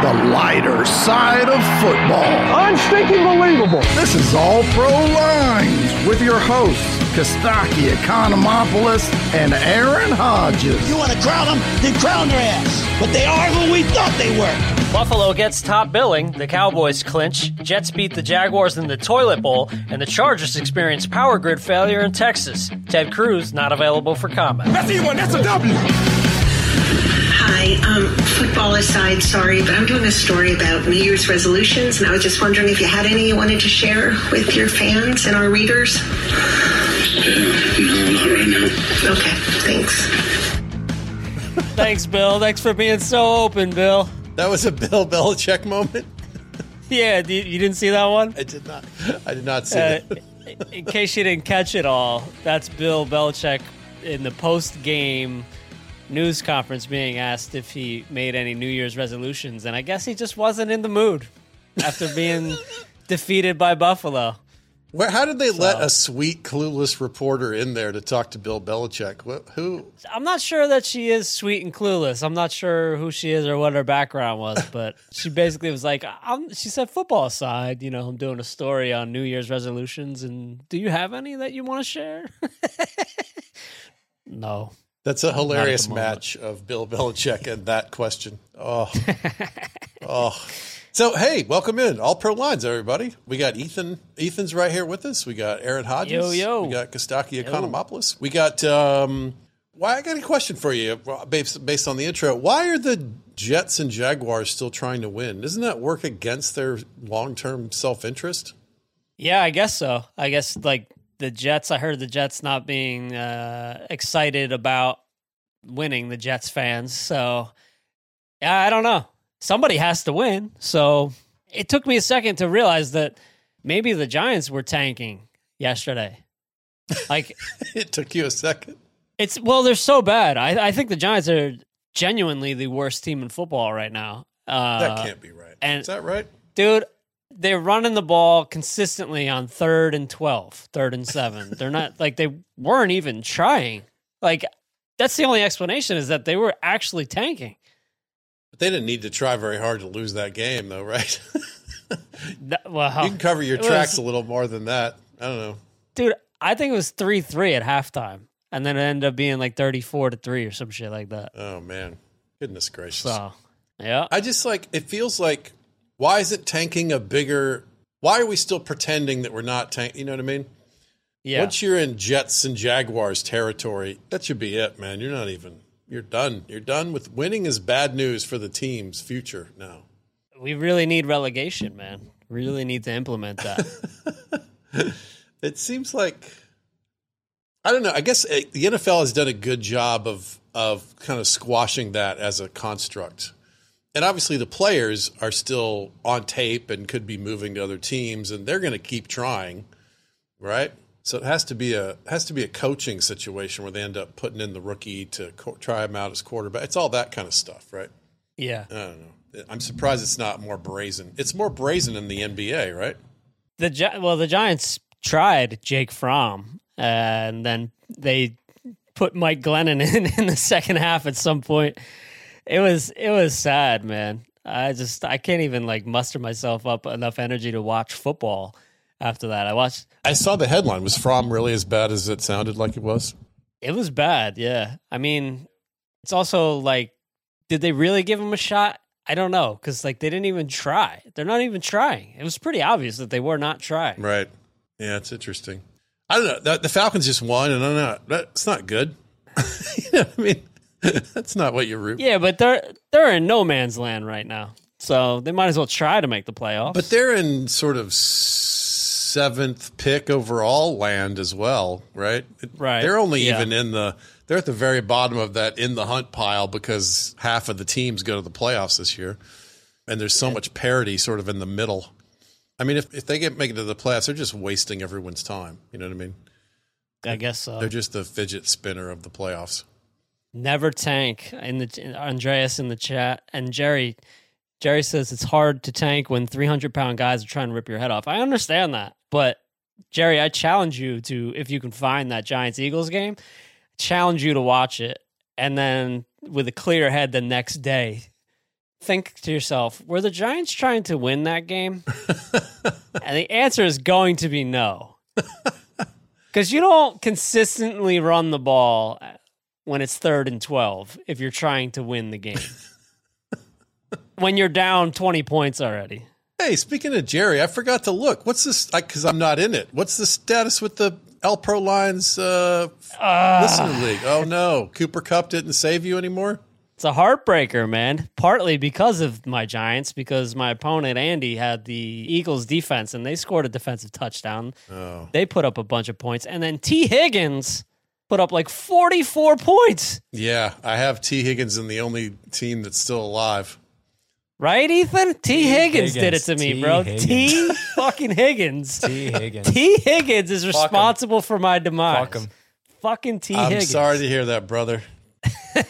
The lighter side of football. Unstinking believable. This is All Pro Lines with your hosts, Kostaki Economopoulos and Aaron Hodges. You want to crown them? Then crown their ass. But they are who we thought they were. Buffalo gets top billing, the Cowboys clinch, Jets beat the Jaguars in the Toilet Bowl, and the Chargers experience power grid failure in Texas. Ted Cruz not available for comment. That's E1, that's a W. Hi, um, football aside, sorry, but I'm doing a story about New Year's resolutions, and I was just wondering if you had any you wanted to share with your fans and our readers. no, not right now. Okay, thanks. Thanks, Bill. Thanks for being so open, Bill. That was a Bill Belichick moment. Yeah, you, you didn't see that one? I did not. I did not see Uh, it. in case you didn't catch it all, that's Bill Belichick in the post game news conference being asked if he made any New Year's resolutions, and I guess he just wasn't in the mood after being defeated by Buffalo. Where? How did they let a sweet, clueless reporter in there to talk to Bill Belichick? What, who? I'm not sure that she is sweet and clueless. I'm not sure who she is or what her background was, but she basically was like, I'm, she said, football aside, you know, I'm doing a story on New Year's resolutions, and do you have any that you want to share? no. That's a hilarious match of Bill Belichick and that question. Oh, oh. So hey, welcome in all pro lines, everybody. We got Ethan. Ethan's right here with us. We got Aaron Hodges. Yo, yo. We got Kostaki Economopoulos. We got. um Why I got a question for you based based on the intro. Why are the Jets and Jaguars still trying to win? Doesn't that work against their long term self interest? Yeah, I guess so. I guess like the Jets. I heard the Jets not being uh, excited about winning. The Jets fans. So yeah, I don't know. Somebody has to win. So it took me a second to realize that maybe the Giants were tanking yesterday. Like It took you a second. it's well, they're so bad. I, I think the Giants are genuinely the worst team in football right now. Uh, That can't be right. and- Is that right? dude they're running the ball consistently on third and 12 third and 7 they're not like they weren't even trying like that's the only explanation is that they were actually tanking But they didn't need to try very hard to lose that game, though, right? That- well, you can cover your it was- tracks a little more than that. I don't know. dude i think it was 3-3 at halftime and then it ended up being like 34 to 3 or some shit like that Oh man, goodness gracious! so yeah I just like it feels like why is it tanking a bigger? Why are we still pretending that we're not tank? You know what I mean? yeah Once you're in Jets and Jaguars territory, that should be it, man. You're not even. You're done. You're done with winning. Is bad news for the team's future now. we really need relegation man really need to implement that It seems like I don't know. I guess uh, the NFL has done a good job of of kind of squashing that as a construct. And obviously the players are still on tape and could be moving to other teams and they're going to keep trying, right? So it has to be a has to be a coaching situation where they end up putting in the rookie to co- try him out as quarterback. It's all that kind of stuff, right? Yeah. I don't know. I'm surprised it's not more brazen. It's more brazen in the NBA, right? The Gi- well, the Giants tried Jake Fromm, uh, and then they put Mike Glennon in in the second half at some point. It was it was sad, man. I just I can't even like muster myself up enough energy to watch football after that. I watched I saw the headline. Was Fromm really as bad as it sounded like it was? it was bad, yeah. I mean, it's also like did they really give him a shot? I don't know cuz like they didn't even try. They're not even trying. It was pretty obvious that they were not trying. Right. Yeah, it's interesting. I don't know. The, the Falcons just won, and I don't know. That's not good. you know what I mean? That's not what you root. Yeah, but they're they're in no man's land right now. So they might as well try to make the playoffs. But they're in sort of seventh pick overall land as well, right? Right. They're only Yeah. even in the. They're at the very bottom of that in the hunt pile because half of the teams go to the playoffs this year, and there's so much parity sort of in the middle. I mean, if if they get make it to the playoffs, they're just wasting everyone's time. You know what I mean? I guess so. They're just the fidget spinner of the playoffs. Never tank in the Andreas in the chat and Jerry. Jerry says it's hard to tank when 300 pound guys are trying to rip your head off. I understand that, but Jerry, I challenge you to if you can find that Giants Eagles game, challenge you to watch it, and then with a clear head the next day, think to yourself, were the Giants trying to win that game? and the answer is going to be no. Because you don't consistently run the ball when it's third and 12 if you're trying to win the game. when you're down 20 points already. Hey, speaking of Jerry, I forgot to look. What's this? Because I'm not in it. What's the status with the All Pro Lines uh, listener league? Oh no, Cooper Kupp didn't save you anymore. It's a heartbreaker, man. Partly because of my Giants, because my opponent Andy had the Eagles defense and they scored a defensive touchdown. Oh, They put up a bunch of points. And then T. Higgins put up like 44 points. yeah. I have T Higgins in the only team that's still alive. Right, Ethan? T. Higgins, did it to me, T. bro. Higgins. T. fucking Higgins. T. Higgins. T. Higgins is responsible for my demise. Fuck him. Fucking T. I'm Higgins. sorry to hear that, brother.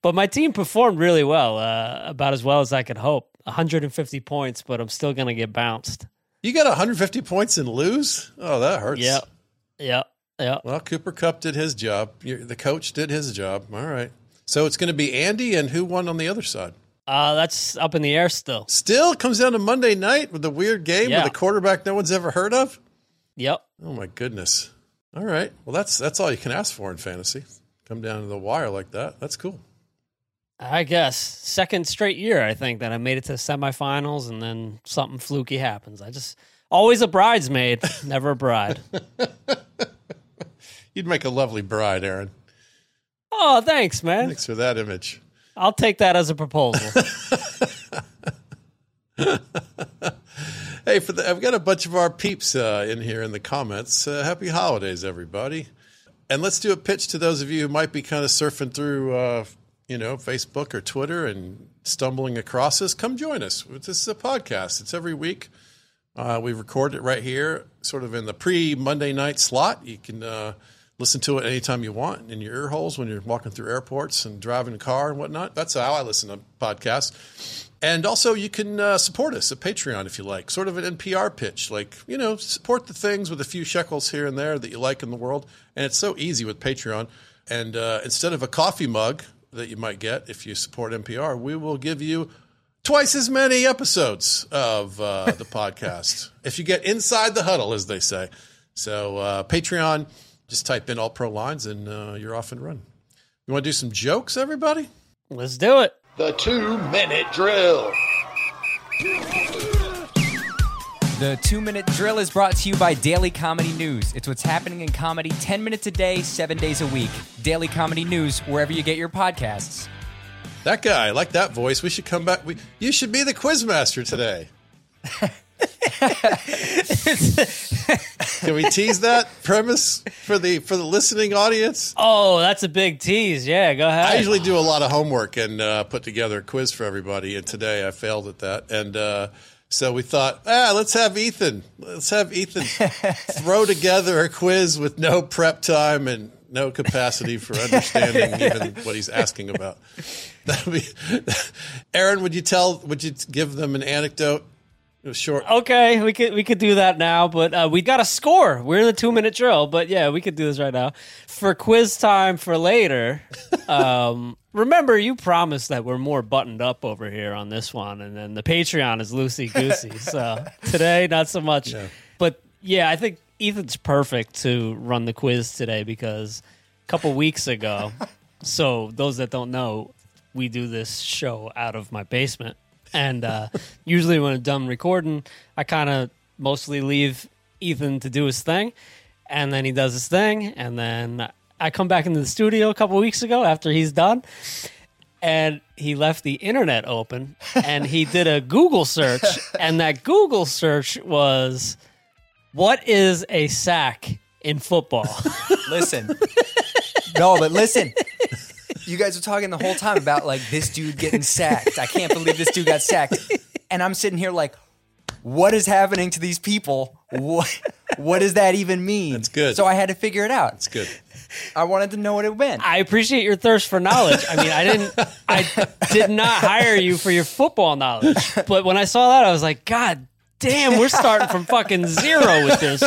But my team performed really well, uh, about as well as I could hope. 150 points, but I'm still going to get bounced. You got 150 points and lose? Oh, that hurts. Yep. Yep. Yep. Well, Cooper Kupp did his job. the coach did his job. All right. So it's going to be Andy and who won on the other side? Uh, that's up in the air still. Still comes down to Monday night with the weird game Yeah. with a quarterback no one's ever heard of. Yep. Oh my goodness. All right. Well, that's that's all you can ask for in fantasy. Come down to the wire like that. That's cool. I guess. Second straight year, I think, that I made it to the semifinals and then something fluky happens. I just always a bridesmaid, never a bride. You'd make a lovely bride, Aaron. Oh, thanks, man. Thanks for that image. I'll take that as a proposal. Hey, for the, I've got a bunch of our peeps uh, in here in the comments. Uh, happy holidays, everybody! And let's do a pitch to those of you who might be kind of surfing through, uh, you know, Facebook or Twitter and stumbling across us. Come join us. This is a podcast. It's every week. Uh, we record it right here, sort of in the pre Monday night slot. You can uh, listen to it anytime you want in your ear holes when you're walking through airports and driving a car and whatnot. That's how I listen to podcasts. And also, you can uh, support us at Patreon if you like, sort of an NPR pitch. Like, you know, support the things with a few shekels here and there that you like in the world. And it's so easy with Patreon. And uh, instead of a coffee mug that you might get if you support NPR, we will give you twice as many episodes of uh, the podcast if you get inside the huddle, as they say. So, uh, Patreon, just type in All Pro Lines and uh, you're off and run. You want to do some jokes, everybody? Let's do it. The two minute drill. The two minute drill is brought to you by Daily Comedy News. It's what's happening in comedy 10 minutes a day, seven days a week. Daily Comedy News, wherever you get your podcasts. That guy, I like that voice. We should come back. We, you should be the quizmaster today. Can we tease that premise for the for the listening audience? Oh, that's a big tease. Yeah, go ahead. I usually do a lot of homework and uh, put together a quiz for everybody, and today I failed at that. And uh, so we thought, ah, let's have Ethan. Let's have Ethan throw together a quiz with no prep time and no capacity for understanding even what he's asking about. That'd be, Aaron, would you tell? Would you give them an anecdote? It was short. Okay, we could we could do that now, but uh, we got a score. We're in the two minute drill, but yeah, we could do this right now for quiz time for later. Um, remember, you promised that we're more buttoned up over here on this one, and then the Patreon is loosey goosey. so today, not so much. But yeah, I think Ethan's perfect to run the quiz today because a couple weeks ago. so those that don't know, we do this show out of my basement and uh, usually when I'm done recording, I kind of mostly leave Ethan to do his thing, and then he does his thing, and then I come back into the studio a couple weeks ago after he's done, and he left the internet open, and he did a Google search, and that Google search was, "What is a sack in football?" Listen. no, but listen. You guys are talking the whole time about like this dude getting sacked. I can't believe this dude got sacked. And I'm sitting here like, what is happening to these people? What what does that even mean? That's good. So I had to figure it out. It's good. I wanted to know what it meant. I appreciate your thirst for knowledge. I mean, I didn't, I did not hire you for your football knowledge, but when I saw that, I was like, God damn, we're starting from fucking zero with this.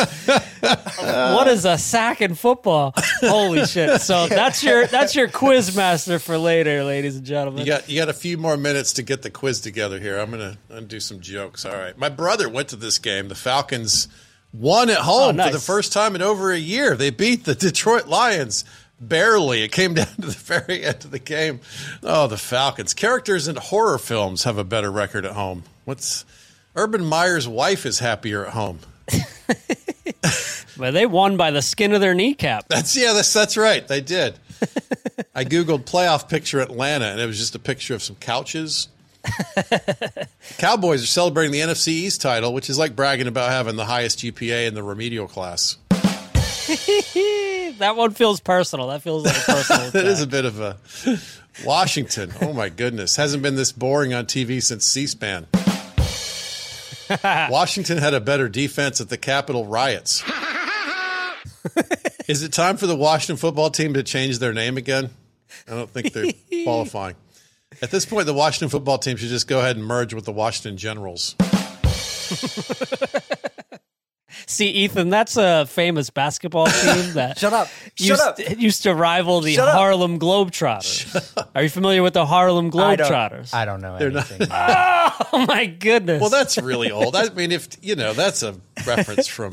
what is a sack in football? Holy shit! So that's your that's your quiz master for later, ladies and gentlemen. You got you got a few more minutes to get the quiz together here. I'm gonna, I'm gonna do some jokes. All right. My brother went to this game. The Falcons won at home Oh, nice. for the first time in over a year. They beat the Detroit Lions barely. It came down to the very end of the game. Oh, the Falcons. Characters in horror films have a better record at home. What's Urban Meyer's wife is happier at home. But they won by the skin of their kneecap. That's yeah, that's that's right. They did. I googled playoff picture Atlanta, and it was just a picture of some couches. Cowboys are celebrating the NFC East title, which is like bragging about having the highest GPA in the remedial class. that one feels personal. That feels like a personal. That is a bit of a Washington. Oh my goodness, hasn't been this boring on TV since C-SPAN. Washington had a better defense at the Capitol riots. Is it time for the Washington football team to change their name again? I don't think they're qualifying. At this point, the Washington football team should just go ahead and merge with the Washington Generals. See, Ethan, that's a famous basketball team that Shut up. Shut used, up. used to rival the Shut. Harlem Globetrotters. Are you familiar with the Harlem I don't, Globetrotters? I don't know They're not- anything. oh my goodness! Well, that's really old. I mean, if you know, that's a reference from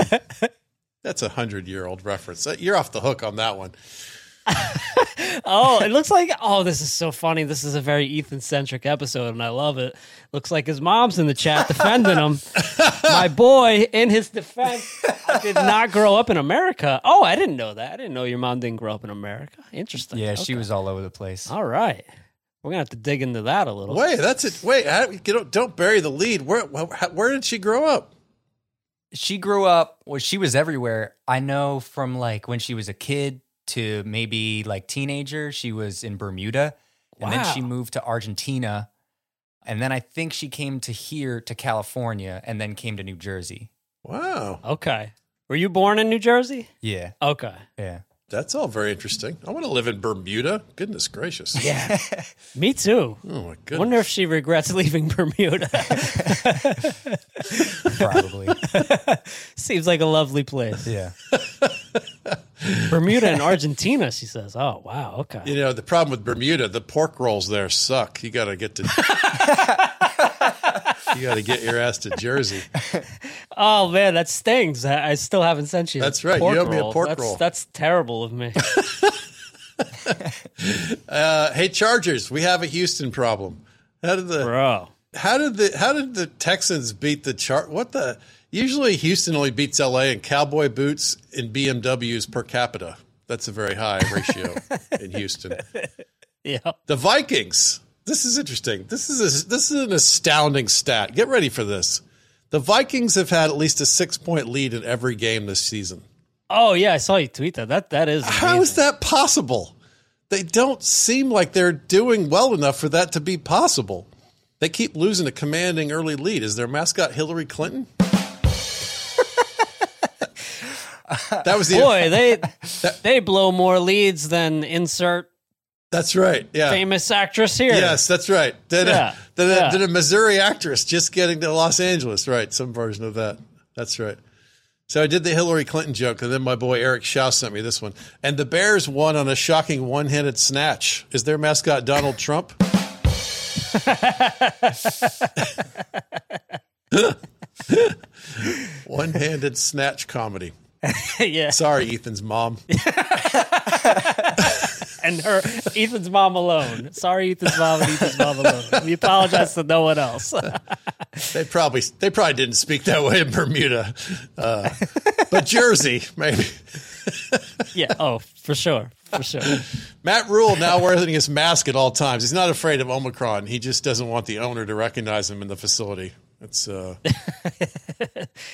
that's a hundred year old reference. You're off the hook on that one. Oh, it looks like oh, this is so funny. This is a very Ethan centric episode, and I love it. Looks like his mom's in the chat defending him. my boy, in his defense, I did not grow up in America. Oh, I didn't know that. I didn't know your mom didn't grow up in America. Interesting. yeah, she was all over the place. All right, we're gonna have to dig into that a little. Wait, that's it. Wait, how, you don't, don't bury the lead. Where wh- where did she grow up? she grew up well she was everywhere i know from like when she was a kid to maybe like teenager she was in bermuda and then she moved to argentina and then i think she came to here to california and then came to new jersey Wow, Okay. Were you born in New Jersey? yeah Okay. yeah that's all very interesting. I want to live in Bermuda. Goodness gracious. Yeah. Me too. Oh my goodness. Wonder if she regrets leaving Bermuda. probably Seems like a lovely place. yeah Bermuda and Argentina, she says. Oh, wow. Okay. You know the problem with Bermuda, the pork rolls there suck. You got to get to. you got to get your ass to Jersey. Oh, man, that stings. I, I still haven't sent you. That's right. You pork owe me a pork that's, roll. That's terrible of me. Uh, hey, Chargers, we have a Houston problem. How did the Bro. how did the how did the Texans beat the chart? What the? Usually, Houston only beats LA in cowboy boots and BMWs per capita. That's a very high ratio in Houston. Yeah. The Vikings. This is interesting. This is a, this is an astounding stat. Get ready for this. The Vikings have had at least a six point lead in every game this season. Oh, yeah. I saw you tweet that. That That is. How is that possible? They don't seem like they're doing well enough for that to be possible. They keep losing a commanding early lead. Is their mascot Hillary Clinton? That was the Boy, they they blow more leads than insert That's right. Yeah. famous actress here. Yes, that's right. Did Yeah, a, than, yeah. a, than a Missouri actress just getting to Los Angeles. Right. Some version of that. That's right. So I did the Hillary Clinton joke, and then my boy Eric Shaw sent me this one. And the Bears won on a shocking one handed snatch. Is their mascot Donald Trump? one handed snatch comedy. yeah. Sorry, Ethan's mom. And her Ethan's mom alone. Sorry, Ethan's mom and Ethan's mom alone. We apologize to no one else. They probably they probably didn't speak that way in Bermuda, uh, but Jersey maybe. yeah. Oh, for sure. For sure. Matt Rhule now wearing his mask at all times. He's not afraid of Omicron. He just doesn't want the owner to recognize him in the facility. It's uh,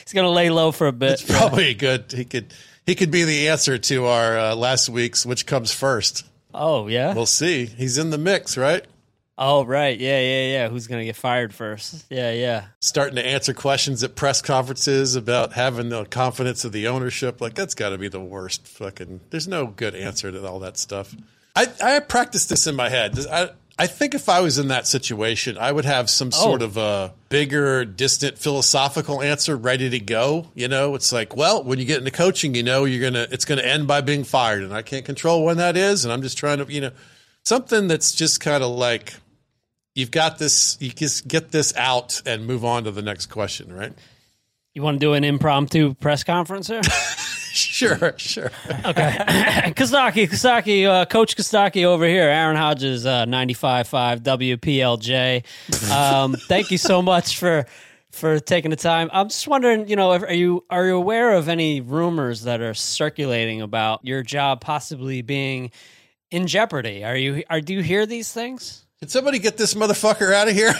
He's gonna lay low for a bit. It's probably good. He could he could be the answer to our uh, last week's which comes first. Oh yeah. We'll see. He's in the mix, right? Oh right. Yeah. Yeah. Yeah. Who's gonna get fired first? Yeah. Yeah. Starting to answer questions at press conferences about having the confidence of the ownership. Like that's got to be the worst. Fucking. There's no good answer to all that stuff. I I practiced this in my head. I I think if I was in that situation, I would have some sort Oh. of a bigger, distant philosophical answer ready to go. You know, it's like, well, when you get into coaching, you know, you're gonna it's gonna end by being fired, and I can't control when that is, and I'm just trying to, you know, something that's just kind of like you've got this, you just get this out and move on to the next question, right? You want to do an impromptu press conference here? Sure, sure. Okay. Kostaki, Kostaki, uh, Coach Kostaki over here. Aaron Hodges, uh, 95.5 WPLJ. Um, thank you so much for for taking the time. I'm just wondering, you know, if- are you are you aware of any rumors that are circulating about your job possibly being in jeopardy? Are you are do you hear these things? Can somebody get this motherfucker out of here?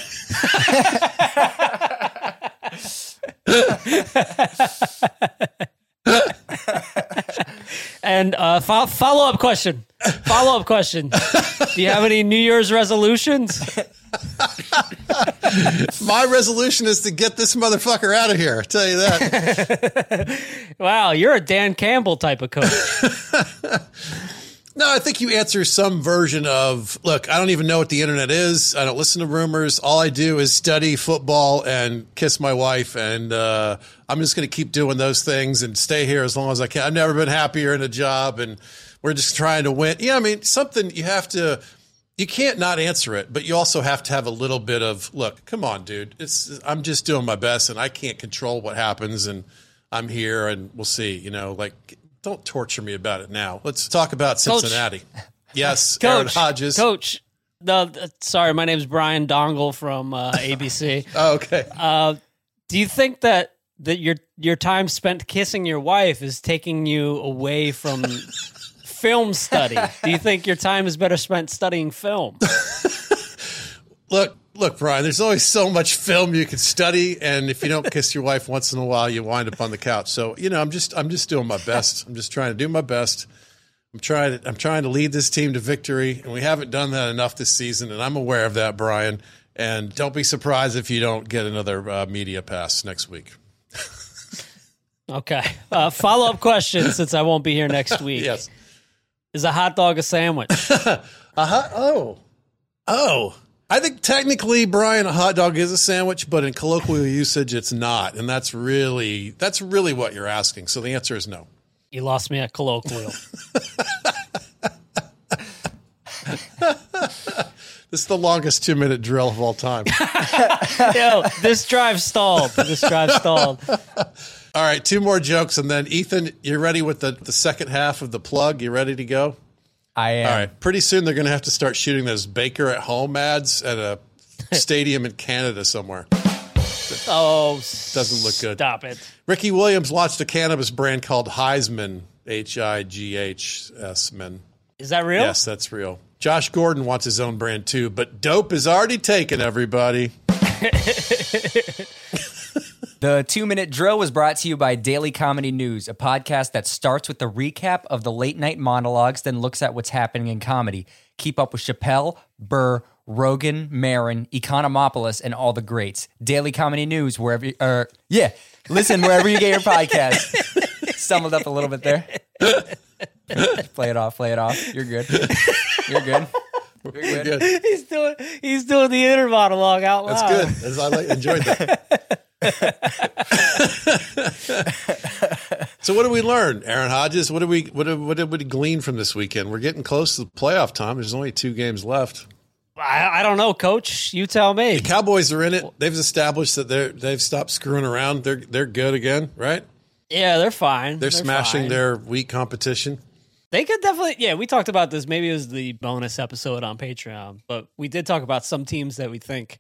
And uh, fo- follow up question. Follow up question. Do you have any New Year's resolutions? My resolution is to get this motherfucker out of here. I tell you that. Wow, you're a Dan Campbell type of coach. No, I think you answer some version of look, I don't even know what the internet is. I don't listen to rumors. All I do is study football and kiss my wife. And uh, I'm just going to keep doing those things and stay here as long as I can. I've never been happier in a job. And we're just trying to win. Yeah, I mean, something you have to. You can't not answer it, but you also have to have a little bit of look. Come on, dude. It's I'm just doing my best, and I can't control what happens, and I'm here, and we'll see. You know, like don't torture me about it now. Let's talk about Coach. Cincinnati. Yes, Aaron Coach, Hodges. Coach. No, sorry, my name's Brian Dongle from uh, ABC. Oh, okay. Uh, do you think that that your your time spent kissing your wife is taking you away from film study? Do you think your time is better spent studying film? Look, look, Brian. There's always so much film you can study, and if you don't kiss your wife once in a while, you wind up on the couch. So you know, I'm just I'm just doing my best. I'm just trying to do my best. I'm trying to I'm trying to lead this team to victory, and we haven't done that enough this season, and I'm aware of that, Brian. And don't be surprised if you don't get another uh, media pass next week. Okay. Uh, Follow up question, since I won't be here next week. Yes. Is a hot dog a sandwich? Uh huh. Oh. Oh. I think technically, Brian, a hot dog is a sandwich, but in colloquial usage, it's not, and that's really that's really what you're asking. So the answer is no. You lost me at colloquial. This is the longest two minute drill of all time. Yo, this drive stalled. This drive stalled. all right, two more jokes, and then Ethan, you're ready with the, the second half of the plug. You ready to go? I am. All right. Pretty soon they're going to have to start shooting those Baker at home ads at a stadium in Canada somewhere. Oh, Doesn't look good. Stop it. Ricky Williams launched a cannabis brand called Heisman, H I G H S Men. Is that real? Yes, that's real. Josh Gordon wants his own brand too, but dope is already taken, everybody. The two minute drill was brought to you by Daily Comedy News, a podcast that starts with the recap of the late night monologues, then looks at what's happening in comedy. Keep up with Chappelle, Burr, Rogan, Marin, Economopoulos, and all the greats. Daily Comedy News, wherever you, er, yeah, listen wherever you get your podcast. Stumbled up a little bit there. play it off. Play it off. You're good. You're good. You're good. Good. he's doing he's doing the inner monologue out loud. That's good. That's, I like, enjoyed that. so, what did we learn, Aaron Hodges? What did we what did, what did we glean from this weekend? We're getting close to the playoff time. There's only two games left. I, I don't know, Coach. You tell me. The Cowboys are in it. They've established that they're they've stopped screwing around. They're they're good again, right? Yeah, they're fine. They're, smashing fine. their weak competition. They could definitely. Yeah, we talked about this. Maybe it was the bonus episode on Patreon, but we did talk about some teams that we think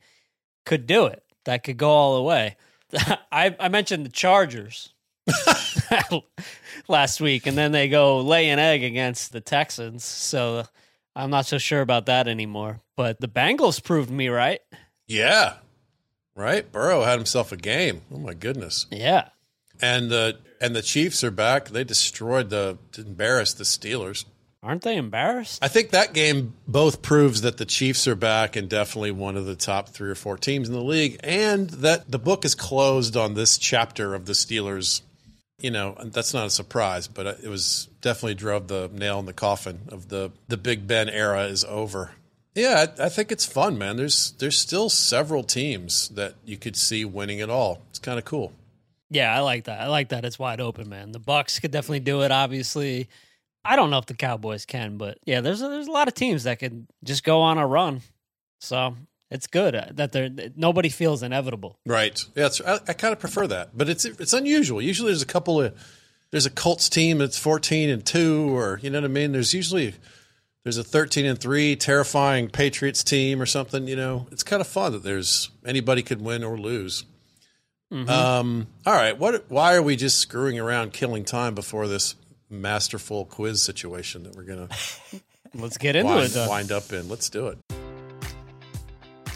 could do it. That could go all the way. I, I mentioned the Chargers last week, and then they go lay an egg against the Texans. So I'm not so sure about that anymore. But the Bengals proved me right. Yeah, right. Burrow had himself a game. Oh my goodness. Yeah. And the and the Chiefs are back. They destroyed the embarrassed the Steelers. Aren't they embarrassed? I think that game both proves that the Chiefs are back and definitely one of the top three or four teams in the league, and that the book is closed on this chapter of the Steelers. You know, that's not a surprise, but it was definitely drove the nail in the coffin of the the Big Ben era is over. Yeah, I, I think it's fun, man. There's there's still several teams that you could see winning it all. It's kind of cool. Yeah, I like that. I like that. It's wide open, man. The Bucs could definitely do it. Obviously, I don't know if the Cowboys can, but yeah, there's a, there's a lot of teams that could just go on a run. So it's good uh, that they're nobody feels inevitable. Right. Yeah, it's, I, I kind of prefer that, but it's it's unusual. Usually, there's a couple of there's a Colts team that's 14 and two, or you know what I mean. There's usually there's a 13 and three terrifying Patriots team or something. You know, it's kind of fun that there's anybody could win or lose. Um, all right. What? Why are we just screwing around, killing time before this masterful quiz situation that we're gonna Let's get into wind, it. Though. wind up in? Let's do it.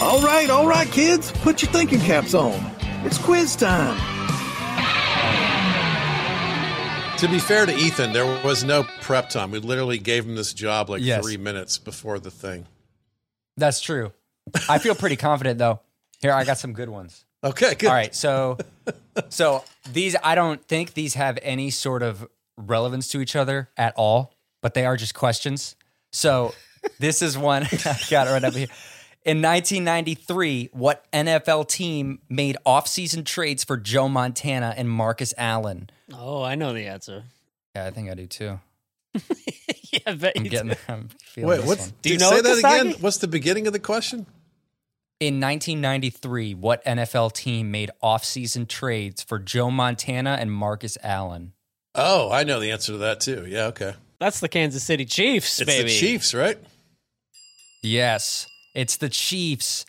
All right, all right, kids, put your thinking caps on. It's quiz time. To be fair to Ethan, there was no prep time. We literally gave him this job like Yes. three minutes before the thing. That's true. I feel pretty confident though. Here, I got some good ones. Okay, good. All right, so so these I don't think these have any sort of relevance to each other at all, but they are just questions. So this is one I got it right up here. In 1993, what NFL team made off-season trades for Joe Montana and Marcus Allen? Oh, I know the answer. Yeah, I think I do too. yeah, I bet I'm you getting do. I'm feeling Wait, what's one. Do you say know it, that again? Kostaki? What's the beginning of the question? In 1993, what NFL team made off-season trades for Joe Montana and Marcus Allen? Oh, I know the answer to that too. Yeah, okay. That's the Kansas City Chiefs, It's baby. the Chiefs, right? Yes, it's the Chiefs.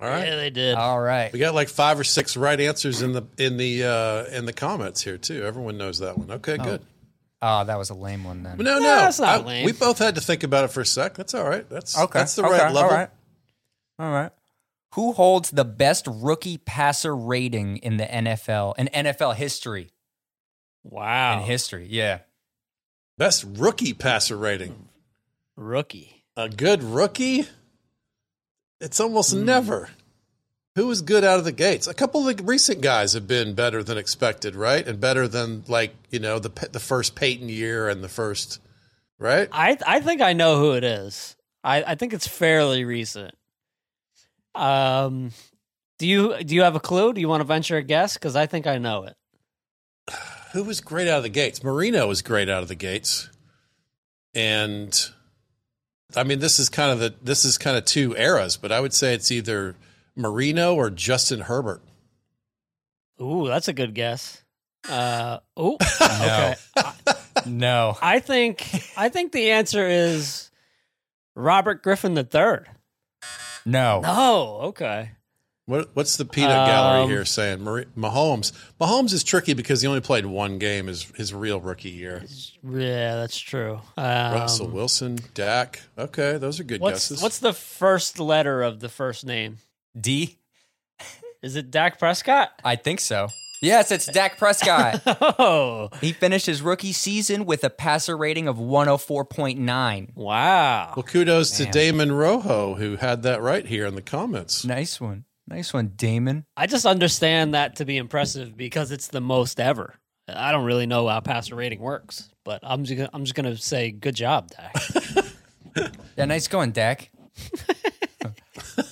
All right. Yeah, they did. All right. We got like five or six right answers in the in the uh in the comments here too. Everyone knows that one. Okay, good. Oh, that was a lame one then. But no, no, that's not I- lame. we both had to think about it for a sec. That's all right. That's Okay. That's the okay, right level. All right. All right. Who holds the best rookie passer rating in the NFL in NFL history? Wow. in history. Yeah. Best rookie passer rating. Rookie. A good rookie? It's almost never. Who is good out of the gates? A couple of the recent guys have been better than expected, right? And better than like you know the the first Peyton year and the first, right? I I think I know who it is. I, I think it's fairly recent. Um, do you do you have a clue? Do you want to venture a guess? Because I think I know it. Who was great out of the gates? Marino was great out of the gates, and I mean this is kind of the this is kind of two eras, but I would say it's either Marino or Justin Herbert. Ooh, that's a good guess. Uh, oh, No. okay. No. I think I think the answer is Robert Griffin III. No. No, okay. What, what's the peanut gallery Um, here saying? Mar- Mahomes. Mahomes is tricky because he only played one game his his real rookie year. Yeah, that's true. Um, Russell Wilson, Dak. Okay, those are good What's guesses. what's the first letter of the first name? D. Is it Dak Prescott? I think so. Yes, it's Dak Prescott. Oh, he finished his rookie season with a passer rating of 104.9. wow. well, kudos to Damon Rojo who had that right here in the comments. Nice one. Nice one, Damon. I just understand that to be impressive because it's the most ever. I don't really know how passer rating works, but I'm just gonna, I'm just gonna say good job, Dak. Yeah, nice going, Dak.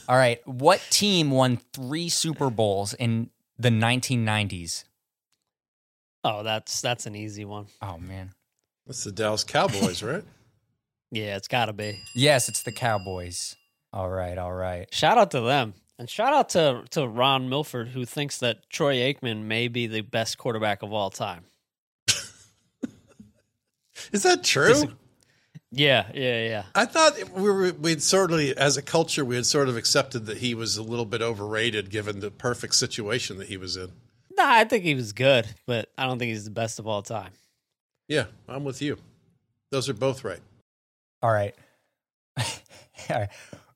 All right. What team won three Super Bowls in the 1990s? oh, that's that's an easy one. Oh, man. That's the Dallas Cowboys, right? Yeah, it's got to be. Yes, it's the Cowboys. All right. All right. Shout out to them. And shout out to, to Ron Milford, who thinks that Troy Aikman may be the best quarterback of all time. Is that true? Dis- Yeah, yeah, yeah. I thought we were, we'd sort of, as a culture, we had sort of accepted that he was a little bit overrated given the perfect situation that he was in. Nah, I think he was good, but I don't think he's the best of all time. Yeah, I'm with you. Those are both right. All right. All right.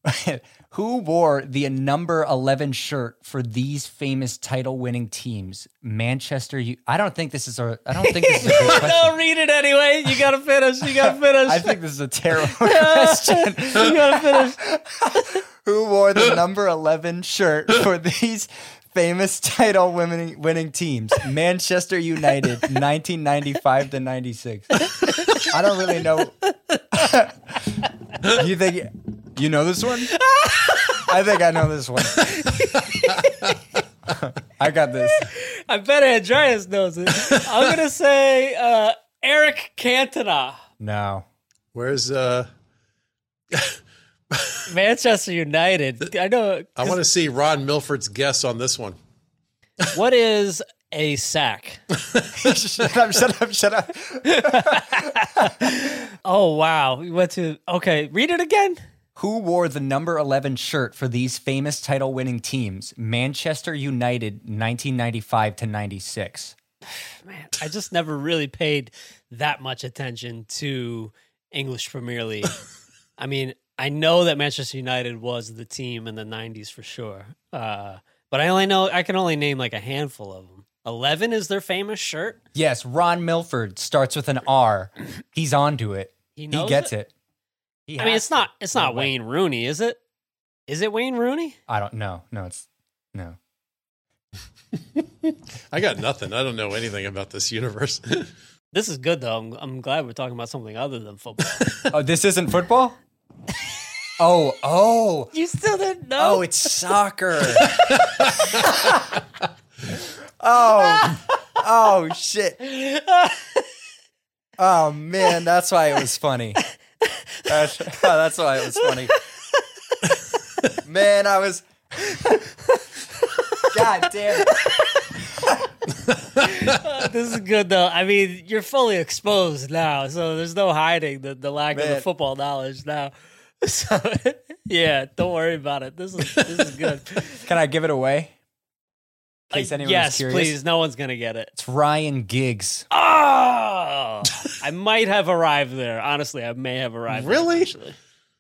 Who wore the number 11 shirt for these famous title winning teams? Manchester U- I don't think this is a I don't think this is a good question. no, read it anyway. You gotta finish. You gotta finish. I think this is a terrible question. you gotta finish. Who wore the number 11 shirt for these famous title winning winning teams? Manchester United 1995 to 96. I don't really know. you think you know this one? I think I know this one. I got this. I bet Andreas knows it. I'm gonna say uh, Eric Cantona, No. Where's uh? Manchester United. I know. I want to see Ron Milford's guess on this one. What is a sack? shut up, shut up, shut up. Oh wow, we went to. Okay, read it again. Who wore the number 11 shirt for these famous title winning teams? Manchester United 1995 to 96. Man, I just never really paid that much attention to English Premier League. I mean, I know that Manchester United was the team in the '90s for sure, uh, but I only know I can only name like a handful of them. Eleven is their famous shirt. Yes, Ron Milford starts with an R. He's onto it. He He, gets it? it. He I mean, has it's not it's No not way. Wayne Rooney, is it? Is it Wayne Rooney? I don't know. No, it's no. I got nothing. I don't know anything about this universe. This is good though. I'm, I'm glad we're talking about something other than football. Oh, this isn't football? Oh, oh. you still didn't know? Oh, it's soccer. oh. Oh shit. Oh man, that's why it was funny. That's, that's why it was funny. Man, I was God damn it. this is good though. I mean, you're fully exposed now, so there's no hiding the, the lack of the football knowledge now. So yeah, don't worry about it. This is this is good. Can I give it away? In case Uh, anyone yes, curious. please. No one's gonna get it. It's Ryan Giggs. Oh, I might have arrived there. Honestly, I may have arrived. Really? eventually.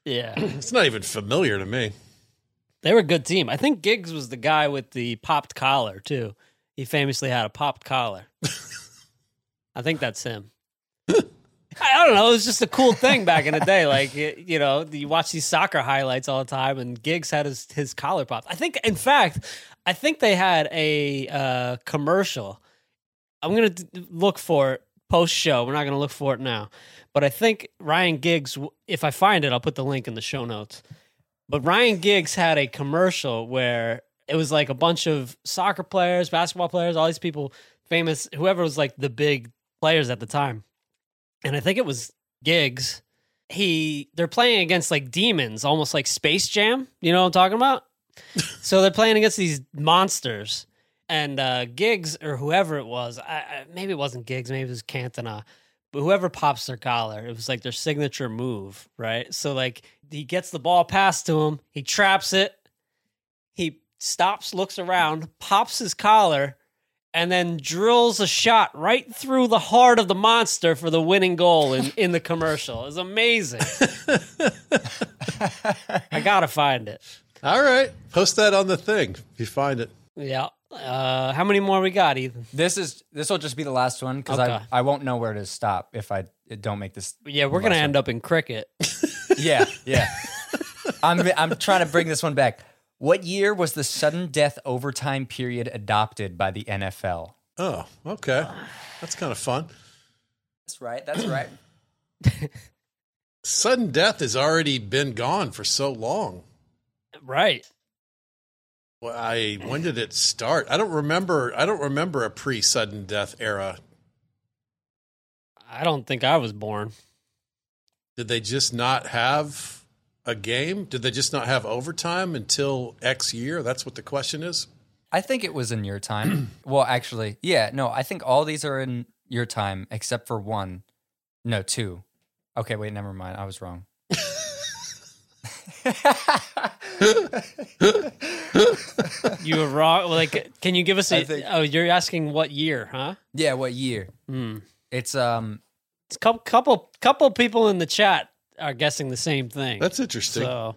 Yeah, it's not even familiar to me. they were a good team. I think Giggs was the guy with the popped collar too. He famously had a popped collar. I think that's him. I don't know. It was just a cool thing back in the day. Like you know, you watch these soccer highlights all the time, and Giggs had his his collar popped. I think, in fact, I think they had a uh, commercial. I'm gonna look for it post show. We're not gonna look for it now, but I think Ryan Giggs. If I find it, I'll put the link in the show notes. But Ryan Giggs had a commercial where it was like a bunch of soccer players, basketball players, all these people famous, whoever was like the big players at the time. And I think it was Giggs. He they're playing against like demons, almost like Space Jam. You know what I'm talking about? so they're playing against these monsters. And uh Giggs or whoever it was, I, I, maybe it wasn't Giggs, maybe it was Cantona, but whoever pops their collar, it was like their signature move, right? So like he gets the ball passed to him, he traps it, he stops, looks around, pops his collar, and then drills a shot right through the heart of the monster for the winning goal in, in the commercial. It's amazing. I gotta find it. All right, post that on the thing if you find it. Yeah. Uh, how many more we got, Ethan? This is this will just be the last one because Okay. I I won't know where to stop if I don't make this. Yeah, we're gonna end up in cricket. Yeah, yeah. I'm I'm trying to bring this one back. What year was the sudden death overtime period adopted by the NFL? Oh, okay, that's kind of fun. That's right. That's right. Sudden death has already been gone for so long. Right. Well, I when did it start? I don't remember. I don't remember a pre-sudden death era. I don't think I was born. Did they just not have a game? Did they just not have overtime until X year? That's what the question is. I think it was in your time. well, actually, yeah. No, I think all these are in your time except for one. No, two. Okay, wait, never mind. I was wrong. You were wrong. Like, can you give us a? think- oh, you're asking what year, huh? Yeah, what year? Hmm. It's um It's couple couple couple people in the chat are guessing the same thing. That's interesting. So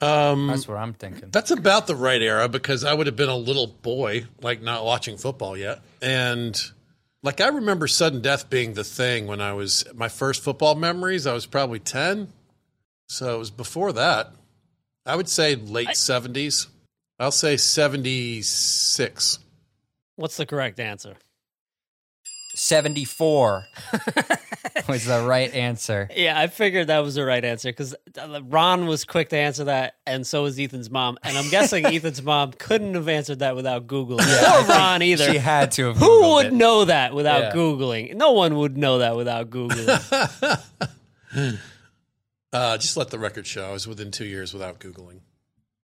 Um, that's what I'm thinking. That's about the right era because I would have been a little boy, like not watching football yet. And like I remember sudden death being the thing when I was my first football memories, I was probably 10. So it was before that. I would say late 70s. I'll say 76. what's the correct answer? 74 was the right answer. Yeah, I figured that was the right answer because uh, Ron was quick to answer that, and so was Ethan's mom. And I'm guessing Ethan's mom couldn't have answered that without Googling. or Ron either. She had to have Who Googled would it. know that without Yeah. Googling? No one would know that without Googling. Uh, just let the record show I was within two years without Googling.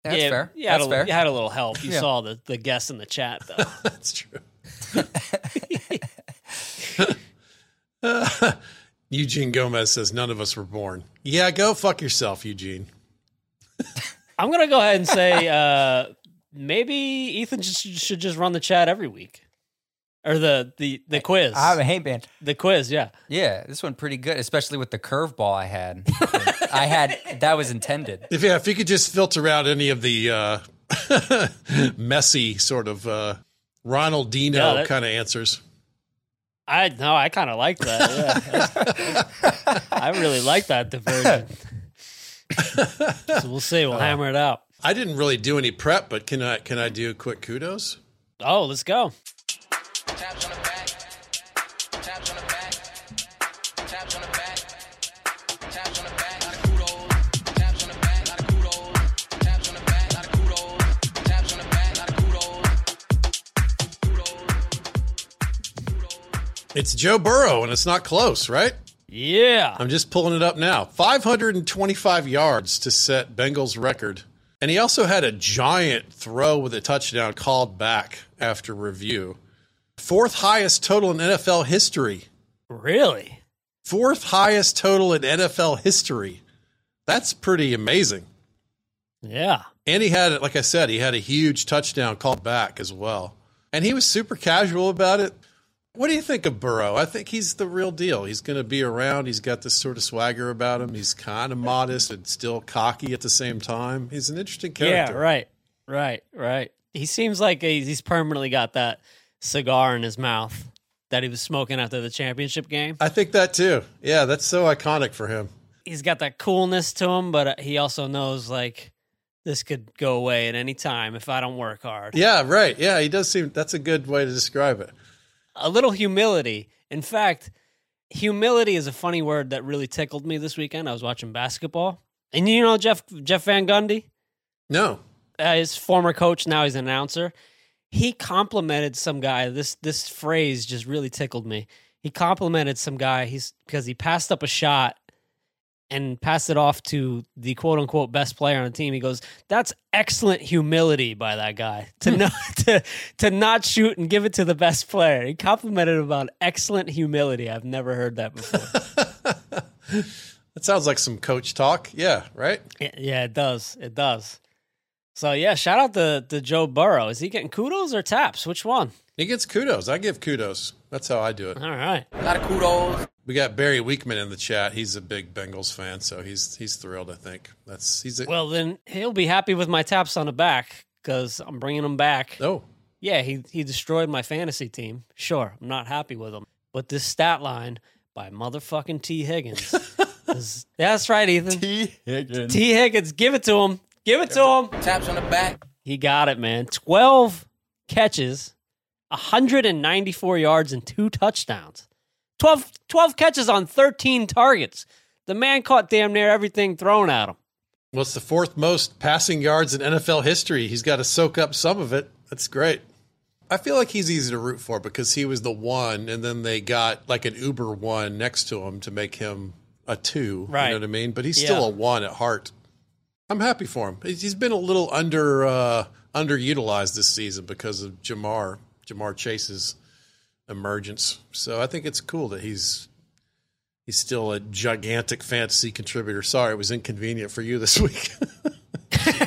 That's yeah, fair. You had, That's a, fair. you had a little help. You Yeah. saw the, the guess in the chat, though. That's true. Eugene Gomez says none of us were born. Yeah, go fuck yourself, Eugene. I'm gonna go ahead and say uh, maybe Ethan just, should just run the chat every week, or the the the quiz. I, hate man, the quiz, yeah. yeah, this one pretty good, especially with the curveball I had. I had that was intended. If yeah, if you could just filter out any of the uh, messy sort of uh, Ronaldinho Yeah, that- kind of answers. I no, I kind of like that. Yeah. I really like that diversion. so we'll see. We'll hammer it out. I didn't really do any prep, but can I can I do a quick kudos? Oh, let's go. It's Joe Burrow, and it's not close, right? Yeah. I'm just pulling it up now. 525 yards to set Bengals record. And he also had a giant throw with a touchdown called back after review. Fourth highest total in NFL history. Really? Fourth highest total in NFL history. That's pretty amazing. Yeah. And he had, like I said, he had a huge touchdown called back as well. And he was super casual about it. What do you think of Burrow? I think he's the real deal. He's going to be around. He's got this sort of swagger about him. He's kind of modest and still cocky at the same time. He's an interesting character. Yeah. Right. Right. Right. He seems like he's permanently got that cigar in his mouth. that he was smoking after the championship game. I think that too. Yeah, that's so iconic for him. He's got that coolness to him, but uh, he also knows like this could go away at any time if I don't work hard. Yeah, right. Yeah, he does seem that's a good way to describe it. A little humility. In fact, humility is a funny word that really tickled me this weekend. I was watching basketball. And you know Jeff Jeff Van Gundy? No. Uh, his former coach, now he's an announcer. He complimented some guy. This this phrase just really tickled me. He complimented some guy he's because he passed up a shot and passed it off to the quote unquote best player on the team. He goes, "That's excellent humility by that guy to hmm. not to to not shoot and give it to the best player." He complimented him about excellent humility. I've never heard that before. That sounds like some coach talk. Yeah, right? Yeah, yeah, it does. It does. So yeah, shout out to, to Joe Burrow. Is he getting kudos or taps? Which one? He gets kudos. I give kudos. That's how I do it. All right. A lot of kudos. We got Barry Weekman in the chat. He's a big Bengals fan, so he's he's thrilled. I think that's he's a, Well, then he'll be happy with my taps on the back because I'm bringing him back. oh Yeah, he he destroyed my fantasy team. Sure, I'm not happy with him, but this stat line by motherfucking Tee Higgins. is- that's right, Ethan. Tee Higgins. Tee Higgins, give it to him. Give it to him. Taps on the back. He got it, man. 12 catches, 194 yards, and two touchdowns. 12, 12 catches on 13 targets. The man caught damn near everything thrown at him. well, it's the fourth most passing yards in NFL history. He's got to soak up some of it. That's great. I feel like he's easy to root for because he was the one, and then they got like an Uber one next to him to make him a two. Right. You know what I mean? But he's still Yeah. a one at heart. I'm happy for him. He's he's been a little under uh, underutilized this season because of Ja'Marr Ja'Marr Chase's emergence. So I think it's cool that he's he's still a gigantic fantasy contributor. Sorry, it was inconvenient for you this week.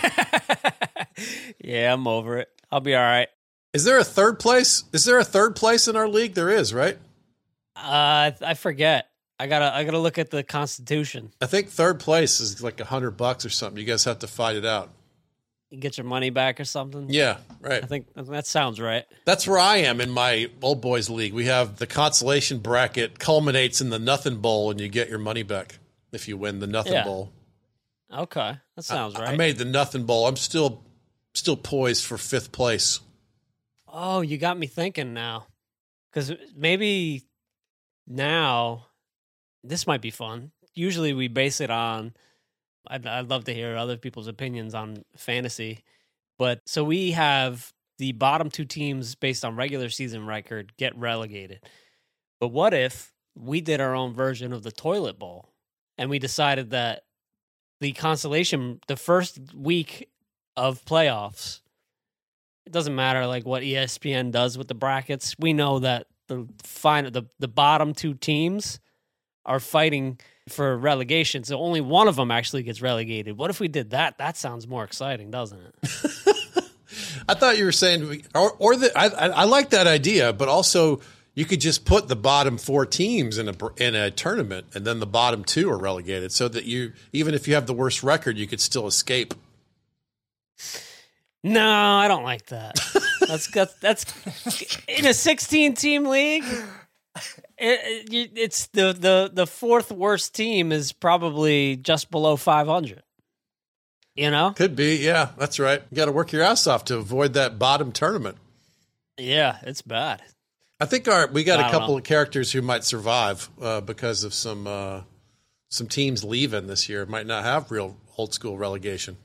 Yeah, I'm over it. I'll be all right. Is there a third place? Is there a third place in our league? There is, right? Uh, I forget. I gotta I gotta look at the Constitution. I think third place is like a hundred bucks or something. You guys have to fight it out. You get your money back or something. Yeah, right. I think that sounds right. That's where I am in my old boys league. We have the consolation bracket culminates in the nothing bowl, and you get your money back if you win the nothing Yeah. bowl. Okay, that sounds I- right. I made the nothing bowl. I'm still still poised for fifth place. Oh, you got me thinking now. Because maybe now this might be fun. Usually we base it on, I'd, I'd love to hear other people's opinions on fantasy. But so we have the bottom two teams based on regular season record get relegated. But what if we did our own version of the toilet bowl and we decided that the consolation, the first week of playoffs, it doesn't matter like what ESPN does with the brackets. We know that the final the, the bottom two teams are fighting for relegation. So only one of them actually gets relegated. What if we did that? That sounds more exciting, doesn't it? I thought you were saying, or, or the, I, I, I like that idea, but also you could just put the bottom four teams in a in a tournament, and then the bottom two are relegated, so that you even if you have the worst record, you could still escape. No, I don't like that. That's that's, that's in a 16 team league. It, it, it's the, the the fourth worst team is probably just below 500. You know? Could be, yeah, that's right. You got to work your ass off to avoid that bottom tournament. Yeah, it's bad. I think our we got I a couple know. of characters who might survive uh, because of some uh, some teams leaving this year. Might not have real old school relegation.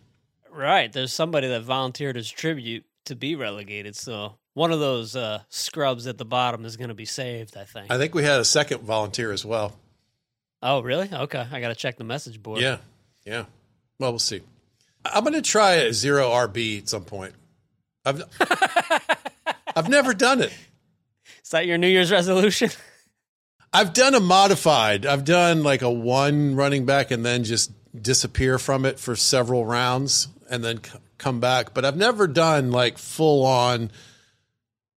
Right. There's somebody that volunteered as tribute to be relegated. So one of those uh, scrubs at the bottom is going to be saved, I think. I think we had a second volunteer as well. oh, really? Okay. I got to check the message board. Yeah, yeah. Well, we'll see. I'm going to try a zero RB at some point. I've I've never done it. Is that your New Year's resolution? I've done a modified. I've done like a one running back and then just disappear from it for several rounds and then come back. But I've never done like full on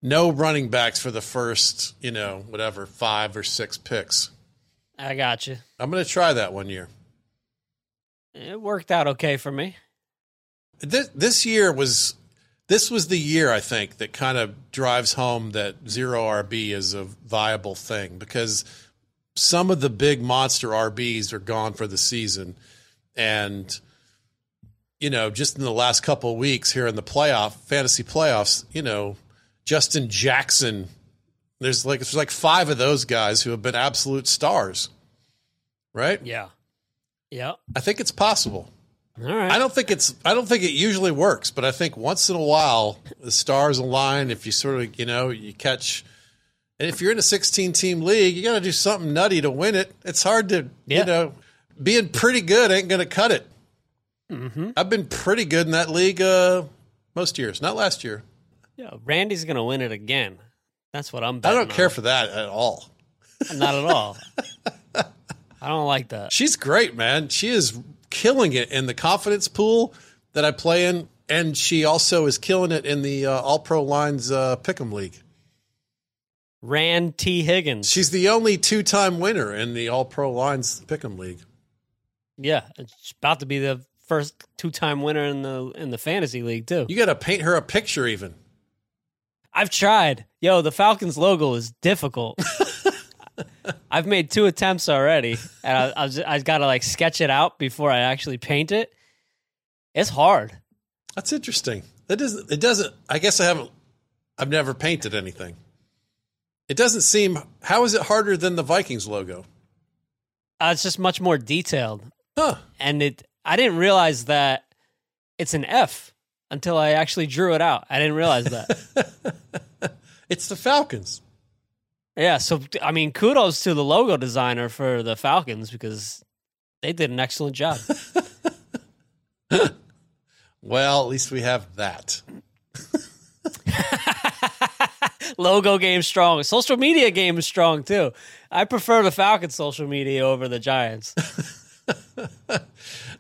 no running backs for the first, you know, whatever, five or six picks. I got you. I'm going to try that one year. It worked out okay for me. This this year was this was the year I think that kind of drives home that zero RB is a viable thing because some of the big monster RBs are gone for the season, and you know, just in the last couple of weeks here in the playoff fantasy playoffs, you know, Justin Jackson. There's like there's like five of those guys who have been absolute stars, right? Yeah. Yeah. I think it's possible. All right. I don't think it's I don't think it usually works, but I think once in a while the stars align. If you sort of you know you catch, and if you're in a 16 team league, you got to do something nutty to win it. It's hard to Yeah. you know being pretty good ain't going to cut it. Mm-hmm. I've been pretty good in that league uh, most years, not last year. Yeah, Randy's gonna win it again. That's what I'm. I don't care on. for that at all. Not at all. I don't like that. She's great, man. She is killing it in the confidence pool that I play in, and she also is killing it in the uh, All Pro Lines uh, Pick'em League. Rand T. Higgins. She's the only two time winner in the All Pro Lines Pick'em League. yeah, it's about to be the first two-time winner in the in the fantasy league too. You got to paint her a picture, even. I've tried. Yo, the Falcons logo is difficult. I've made two attempts already, and I, I, I got to like sketch it out before I actually paint it. It's hard. That's interesting. That doesn't. It doesn't. I guess I haven't. I've never painted anything. It doesn't seem. How is it harder than the Vikings logo? Uh, it's just much more detailed, Huh. and it. I didn't realize that it's an F until I actually drew it out. I didn't realize that. It's the Falcons. yeah, so I mean, kudos to the logo designer for the Falcons because they did an excellent job. Well, at least we have that. logo game strong. Social media game is strong too. I prefer the Falcons social media over the Giants.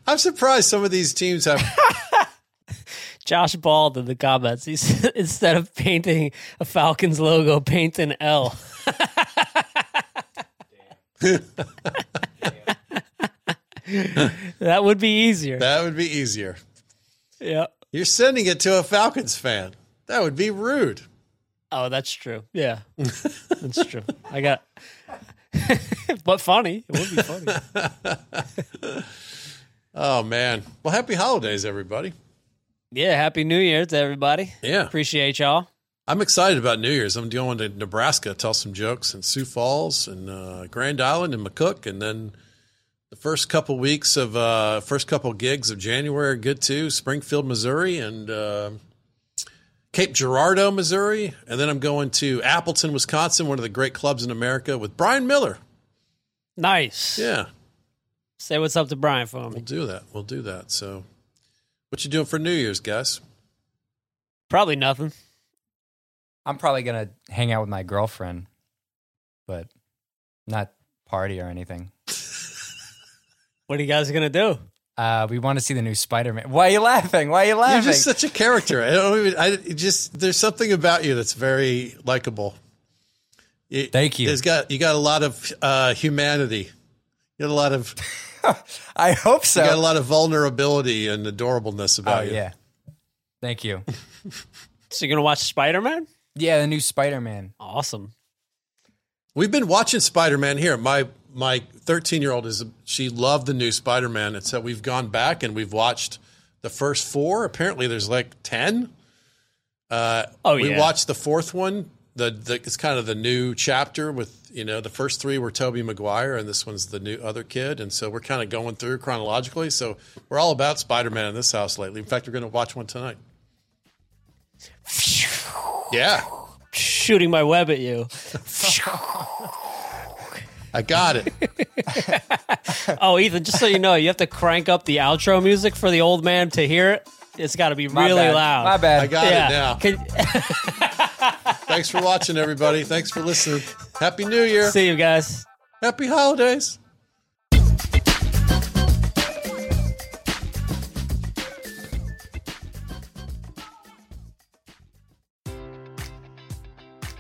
I'm surprised some of these teams have. Josh Bald in the comments. He's instead of painting a Falcons logo, paint an L. that would be easier. that would be easier. yeah. You're sending it to a Falcons fan. That would be rude. Oh, that's true. Yeah. That's true. I got but funny. It would be funny. Oh man. Well, happy holidays, everybody. Yeah, happy New Year to everybody. Yeah. Appreciate y'all. I'm excited about New Year's. I'm going to Nebraska, tell some jokes in Sioux Falls and uh, Grand Island and McCook, and then the first couple weeks of uh, first couple gigs of January are good too. Springfield, Missouri, and uh, Cape Girardeau, Missouri, and then I'm going to Appleton, Wisconsin, one of the great clubs in America, with Brian Miller. Nice. Yeah, Say what's up to Brian for me. we'll do that. We'll do that. So, what you doing for New Year's, Gus? Probably nothing. I'm probably gonna hang out with my girlfriend, but not party or anything. What are you guys gonna do? Uh, we want to see the new Spider-Man. Why are you laughing? Why are you laughing? You're just such a character. I don't even. I just there's something about you that's very likable. Thank you. There's got you got a lot of uh, humanity. You got a lot of I hope so. you got a lot of vulnerability and adorableness oh about you. yeah. Thank you. So you're gonna watch Spider Man? Yeah, the new Spider-Man. Awesome. We've been watching Spider Man here. My my 13 year old is she loved the new Spider Man, and so we've gone back and we've watched the first four. Apparently, there's like 10. Uh, Oh, we yeah. watched the fourth one. The, the it's kind of the new chapter with you know the first three were Tobey Maguire and this one's the new other kid, and so we're kind of going through chronologically. So we're all about Spider Man in this house lately. In fact, we're going to watch one tonight. Yeah, Shooting my web at you. I got it. Oh, Ethan, just so you know, you have to crank up the outro music for the old man to hear it. It's got to be My really bad. loud. My bad. I got yeah. it now. Can- Thanks for watching, everybody. Thanks for listening. Happy New Year. see you guys. Happy holidays.